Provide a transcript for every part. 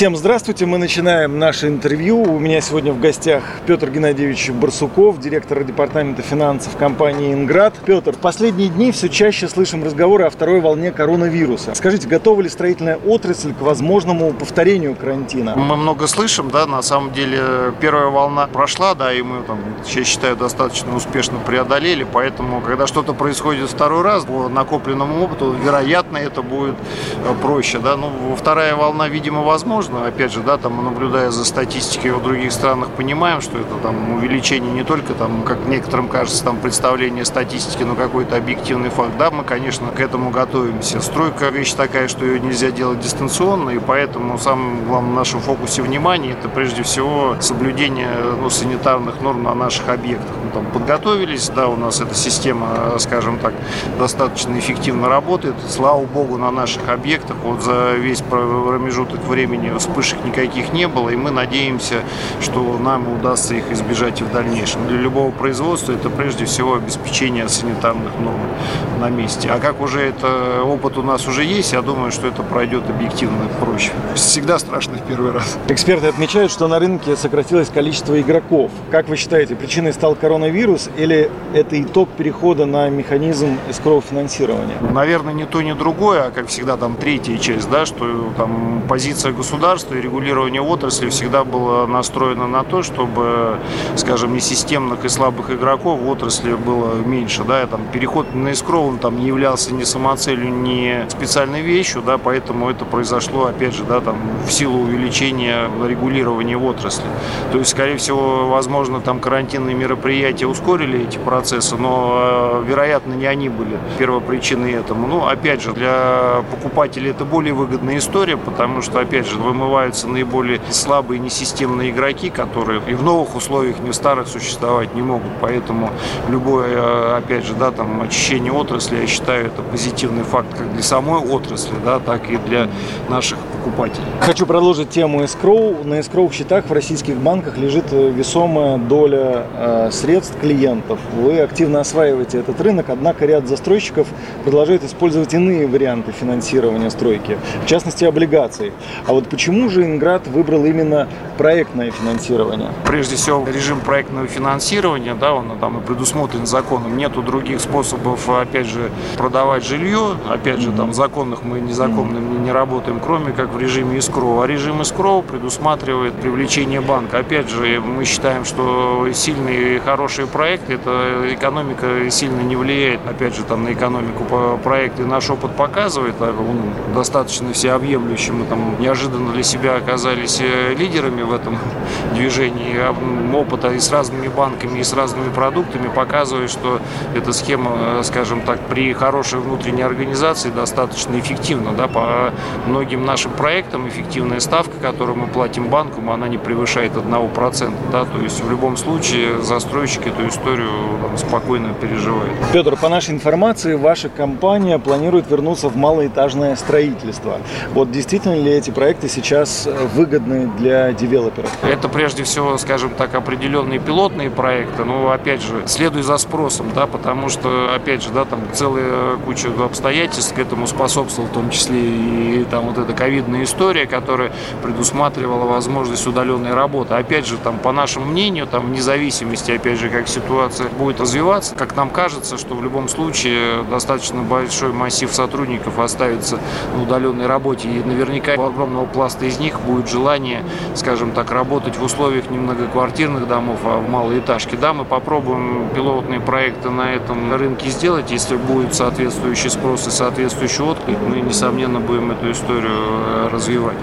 Всем здравствуйте, мы начинаем наше интервью. У меня сегодня в гостях Петр Геннадьевич Барсуков, директор департамента финансов компании «Инград». Петр, в последние дни все чаще слышим разговоры о второй волне коронавируса. Скажите, готова ли строительная отрасль к возможному повторению карантина? Мы много слышим, да, на самом деле первая волна прошла, да, и мы там, я считаю, достаточно успешно преодолели, поэтому, когда что-то происходит второй раз, по накопленному опыту, вероятно, это будет э, проще, да, ну, вторая волна, видимо, возможно, опять же, да, там, наблюдая за статистикой в других странах, понимаем, что это там увеличение не только там, как некоторым кажется, там представление статистики, но какой-то объективный факт, да, мы, конечно, к этому готовимся. Стройка вещь такая, что ее нельзя делать дистанционно, и поэтому самым главным в нашем фокусе внимания это прежде всего соблюдение ну, санитарных норм на наших объектах. Мы там подготовились, да, у нас эта система, скажем так, достаточно эффективно работает. Слава богу, на наших объектах вот за весь промежуток времени вспышек никаких не было, и мы надеемся, что нам удастся их избежать и в дальнейшем. Для любого производства это прежде всего обеспечение санитарных норм на месте. А как уже это опыт у нас уже есть, я думаю, что это пройдет объективно проще. Всегда страшно в первый раз. Эксперты отмечают, что на рынке сократилось количество игроков. Как вы считаете, причиной стал коронавирус или это итог перехода на механизм escrow финансирования? Наверное, не то, ни другое, а как всегда там третья часть, да, что там позиция государства и регулирование отрасли всегда было настроено на то, чтобы, скажем, несистемных и слабых игроков в отрасли было меньше, да, там переход на он там не являлся ни самоцелью, ни специальной вещью, да, поэтому это произошло, опять же, да, там в силу увеличения регулирования в отрасли. То есть, скорее всего, возможно, там карантинные мероприятия ускорили эти процессы, но, э, вероятно, не они были первопричиной этому. Ну, опять же, для покупателей это более выгодная история, потому что, опять же, вымываются наиболее слабые несистемные игроки, которые и в новых условиях, не в старых существовать не могут. Поэтому любое, э, опять же, да, там, очищение отрасли, я считаю, это позитивный факт как для самой отрасли, да, так и для наших покупателей. Хочу продолжить тему escrow. На escrow счетах в российских банках лежит э, весомая доля э, средств клиентов. Вы активно осваиваете этот рынок, однако ряд застройщиков продолжает использовать иные варианты финансирования стройки, в частности облигаций. А вот почему же Инград выбрал именно проектное финансирование? Прежде всего, режим проектного финансирования, да, он там и предусмотрен законом. Нету других способов, опять же, продавать жилье. Опять же, там законных мы незаконным не работаем, кроме как в режиме escrow. А режим escrow предусматривает привлечение банка. Опять же, мы считаем, что сильные и хорошие проекты, это экономика сильно не влияет, опять же, там на экономику проекты. Наш опыт показывает, а он достаточно всеобъемлющий. Мы там неожиданно для себя оказались э, лидерами в этом движении. Опыта и с разными банками, и с разными продуктами показывает, что эта схема, э, скажем так, при хорошей внутренней организации достаточно эффективна. Да, по многим нашим проектам эффективная ставка, которую мы платим банку, она не превышает 1%. Да, то есть в любом случае застройщик эту историю там, спокойно переживает. Петр, по нашей информации, ваша компания планирует вернуться в малоэтажное строительство. Вот действительно ли эти проекты сейчас выгодны для девелоперов? Это прежде всего, скажем так, определенные пилотные проекты, но опять же, следуй за спросом, да, потому что, опять же, да, там целая куча обстоятельств к этому способствовала, в том числе и там вот эта ковидная история, которая предусматривала возможность удаленной работы. Опять же, там, по нашему мнению, там, вне зависимости, опять же, как ситуация будет развиваться, как нам кажется, что в любом случае достаточно большой массив сотрудников оставится на удаленной работе, и наверняка огромного пласта из них будет желание, скажем так, работать в условиях не многоквартирных домов, а в малоэтажке. Да, мы попробуем пилотные проекты на этом рынке сделать, если будет соответствующий спрос и соответствующий отклик, мы, несомненно, будем эту историю э, развивать.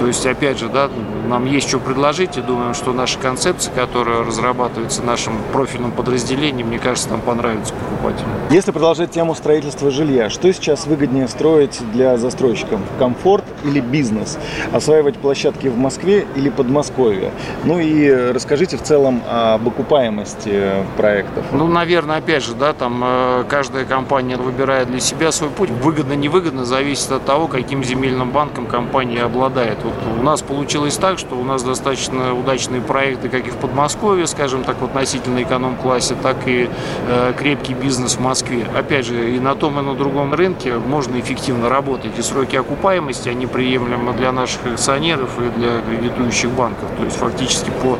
То есть, опять же, да, нам есть что предложить, и думаем, что наша концепция, которая разрабатывается нашим профильным подразделением, мне кажется, нам понравится покупателям. Если продолжать тему строительства жилья, что сейчас выгоднее строить для застройщиков? Комфорт или бизнес? Осваивать площадки в Москве или Подмосковье? Ну и расскажите в целом об окупаемости проектов. Ну, наверное, опять же, да, там э, каждая компания выбирает для себя свой путь. Выгодно, невыгодно зависит от того, каким земельным банком компания обладает. Вот у нас получилось так, что у нас достаточно удачные проекты, как и в Подмосковье, скажем так, в относительно эконом-классе, так и э, крепкий бизнес в Москве. Опять же, и на том, и на другом рынке можно эффективно работать. И сроки окупаемости, они приемлемы для наших акционеров и для кредитующих банков. То есть фактически по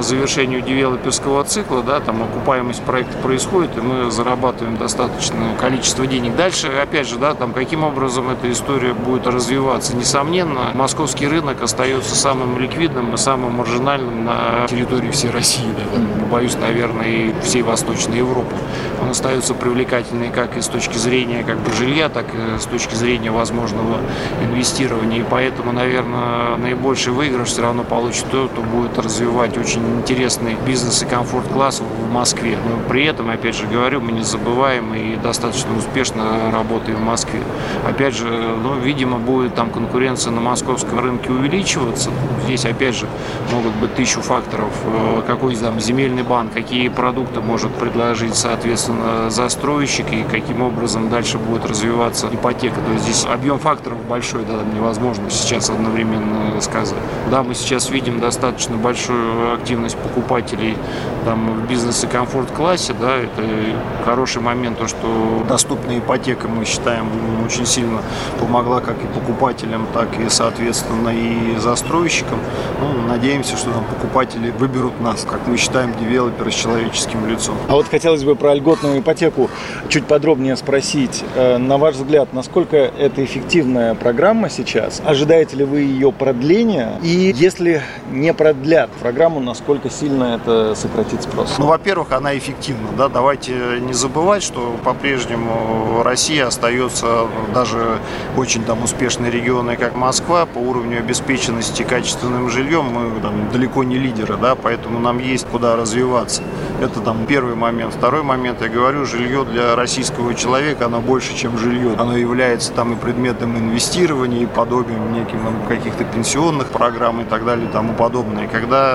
завершению девелоперского цикла, да, там окупаемость проекта происходит, и мы зарабатываем достаточное количество денег. Дальше, опять же, да, там каким образом эта история будет развиваться. Несомненно, московский рынок остается самым ликвидным и самым маржинальным на территории всей России, да, боюсь, наверное, и всей Восточной Европы. Он остается привлекательный как и с точки зрения как бы жилья, так и с точки зрения возможного инвестирования. И поэтому, наверное, наибольший выигрыш все равно получит тот, кто будет развивать очень интересный бизнес и комфорт-класс в Москве. Но при этом, опять же говорю, мы не забываем и достаточно успешно работаем в Москве. Опять же, ну, видимо, будет там конкуренция на московском рынке увеличиваться. Здесь, опять же, могут быть тысячу факторов. Э, какой там земельный банк, какие продукты может предложить, соответственно, застройщик и каким образом дальше будет развиваться ипотека. То есть здесь объем факторов большой, да, невозможно сейчас одновременно сказать. Да, мы сейчас видим достаточно большую активность покупателей там, в бизнес и комфорт-классе, да, это хороший момент, то, что доступная ипотека, мы считаем, очень сильно помогла как и покупателям, так и, соответственно, и застройщикам. Ну, надеемся, что там покупатели выберут нас, как мы считаем, девелоперы с человеческим лицом. А вот хотелось бы про льготную ипотеку чуть подробнее спросить. Э, на ваш взгляд, насколько это эффективная программа сейчас? Ожидаете ли вы ее продления? И если не продлят программу, насколько сильно это сократит спрос? Ну, во-первых, она эффективна. Да? Давайте не забывать, что по-прежнему Россия остается даже очень там успешные регионы, как Москва, по уровню обеспеченности качественным жильем мы там, далеко не лидеры, да, поэтому нам есть куда развиваться. Это там первый момент. Второй момент, я говорю, жилье для российского человека, оно больше, чем жилье. Оно является там и предметом инвестирования, и подобием неким каких-то пенсионных программ и так далее и тому подобное. И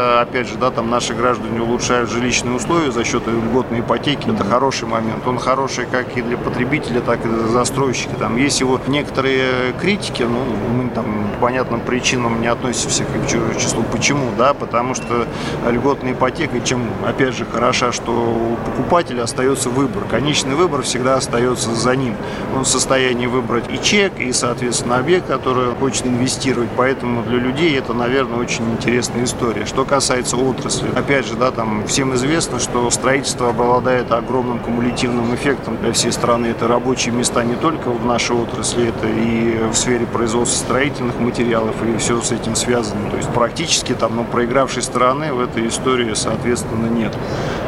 когда, опять же, да, там наши граждане улучшают жилищные условия за счет льготной ипотеки, это хороший момент. Он хороший как и для потребителя, так и для застройщика. Там есть его некоторые критики, ну, мы там по понятным причинам не относимся к числу. Почему? Да, потому что льготная ипотека, чем, опять же, хороша, что у покупателя остается выбор. Конечный выбор всегда остается за ним. Он в состоянии выбрать и чек, и, соответственно, объект, который хочет инвестировать. Поэтому для людей это, наверное, очень интересная история. Что касается отрасли, опять же, да, там всем известно, что строительство обладает огромным кумулятивным эффектом для всей страны. Это рабочие места не только в нашей отрасли, это и в сфере производства строительных материалов, и все с этим связано. То есть практически там, ну, проигравшей стороны в этой истории, соответственно, нет.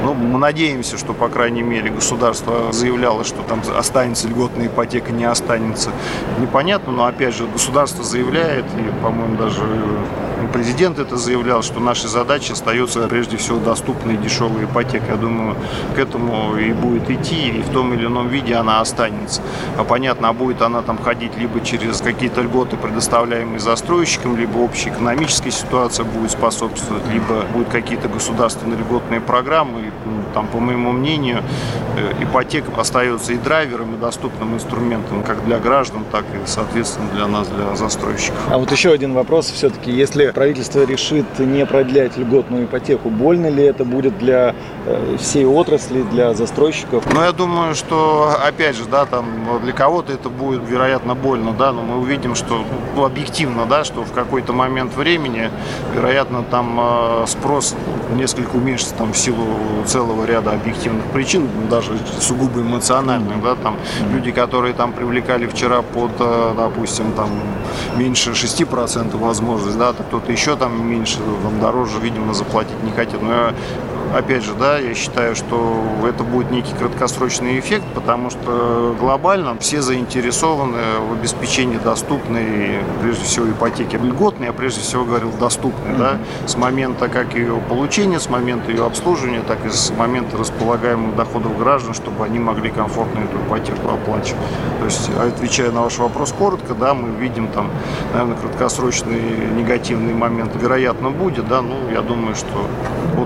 Но мы надеемся, что, по крайней мере, государство заявляло, что там останется льготная ипотека, не останется. Непонятно, но, опять же, государство заявляет, и, по-моему, даже президент это заявлял, что наша задача остается, прежде всего, доступной и дешевой ипотека. Я думаю, к этому и будет идти, и в том или ином виде она останется. А понятно, а будет она там ходить либо через какие-то льготы, предоставляемые застройщикам, либо общая экономическая ситуация будет способствовать, либо будут какие-то государственные льготные программы. Там, по моему мнению, э, ипотека остается и драйвером, и доступным инструментом как для граждан, так и, соответственно, для нас, для застройщиков. А вот еще один вопрос все-таки. Если правительство решит не продлять льготную ипотеку, больно ли это будет для э, всей отрасли, для застройщиков? Ну, я думаю, что, опять же, да, там для кого-то это будет, вероятно, больно, да, но мы увидим, что ну, объективно, да, что в какой-то момент времени, вероятно, там э, спрос несколько уменьшится там в силу целого ряда объективных причин, даже сугубо эмоциональных, да, там люди, которые там привлекали вчера под, э, допустим, там меньше 6% возможность, да, кто-то еще там меньше, там дороже, видимо, заплатить не хотят. Но я опять же, да, я считаю, что это будет некий краткосрочный эффект, потому что глобально все заинтересованы в обеспечении доступной, прежде всего, ипотеки льготной, я прежде всего говорил доступной, mm-hmm. да, с момента как ее получения, с момента ее обслуживания, так и с момента располагаемых доходов граждан, чтобы они могли комфортно эту ипотеку оплачивать. То есть, отвечая на ваш вопрос коротко, да, мы видим там, наверное, краткосрочный негативный момент, вероятно, будет, да, ну, я думаю, что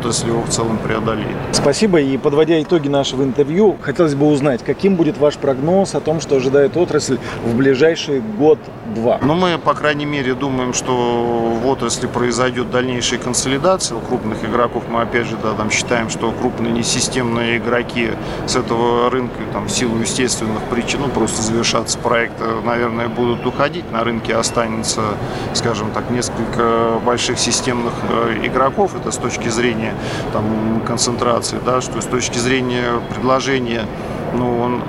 отрасль его в целом преодолеет. Спасибо. И подводя итоги нашего интервью, хотелось бы узнать, каким будет ваш прогноз о том, что ожидает отрасль в ближайший год-два? Ну, мы, по крайней мере, думаем, что в отрасли произойдет дальнейшая консолидация у крупных игроков. Мы, опять же, да, там считаем, что крупные несистемные игроки с этого рынка, там, в силу естественных причин, ну, просто завершаться проекта, наверное, будут уходить. На рынке останется, скажем так, несколько больших системных э, игроков. Это с точки зрения там, концентрации, да, что с точки зрения предложения, ну, он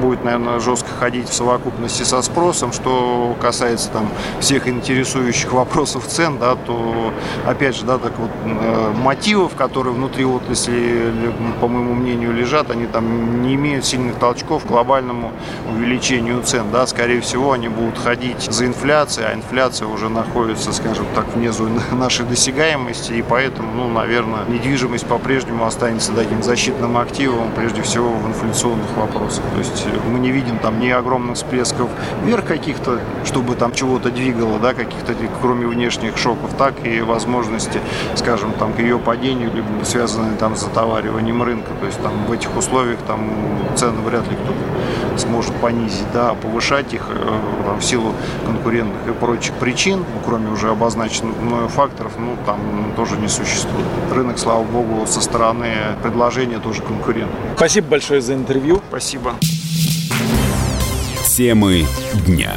будет, наверное, жестко ходить в совокупности со спросом. Что касается там всех интересующих вопросов цен, да, то, опять же, да, так вот, э, мотивов, которые внутри отрасли, по моему мнению, лежат, они там не имеют сильных толчков к глобальному увеличению цен. Да. Скорее всего, они будут ходить за инфляцией, а инфляция уже находится, скажем так, внизу нашей досягаемости, и поэтому, ну, наверное, недвижимость по-прежнему останется таким защитным активом, прежде всего в инфляционных вопросах. То есть мы не видим там ни огромных всплесков вверх каких-то, чтобы там чего-то двигало, да, каких-то, кроме внешних шоков, так и возможности, скажем, там, к ее падению, либо связанные там с затовариванием рынка. То есть там в этих условиях там цены вряд ли кто-то сможет понизить, да, а повышать их э, там, в силу конкурентных и прочих причин, ну, кроме уже обозначенных мною факторов, ну, там тоже не существует. Рынок, слава богу, со стороны предложения тоже конкурент. Спасибо большое за интервью. Спасибо. Темы дня.